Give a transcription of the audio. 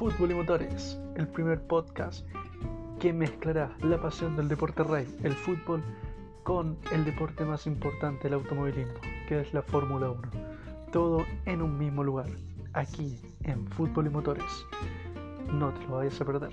Fútbol y Motores, el primer podcast que mezclará la pasión del deporte rey, el fútbol, con el deporte más importante el automovilismo, que es la Fórmula 1. Todo en un mismo lugar, aquí en Fútbol y Motores. No te lo vayas a perder.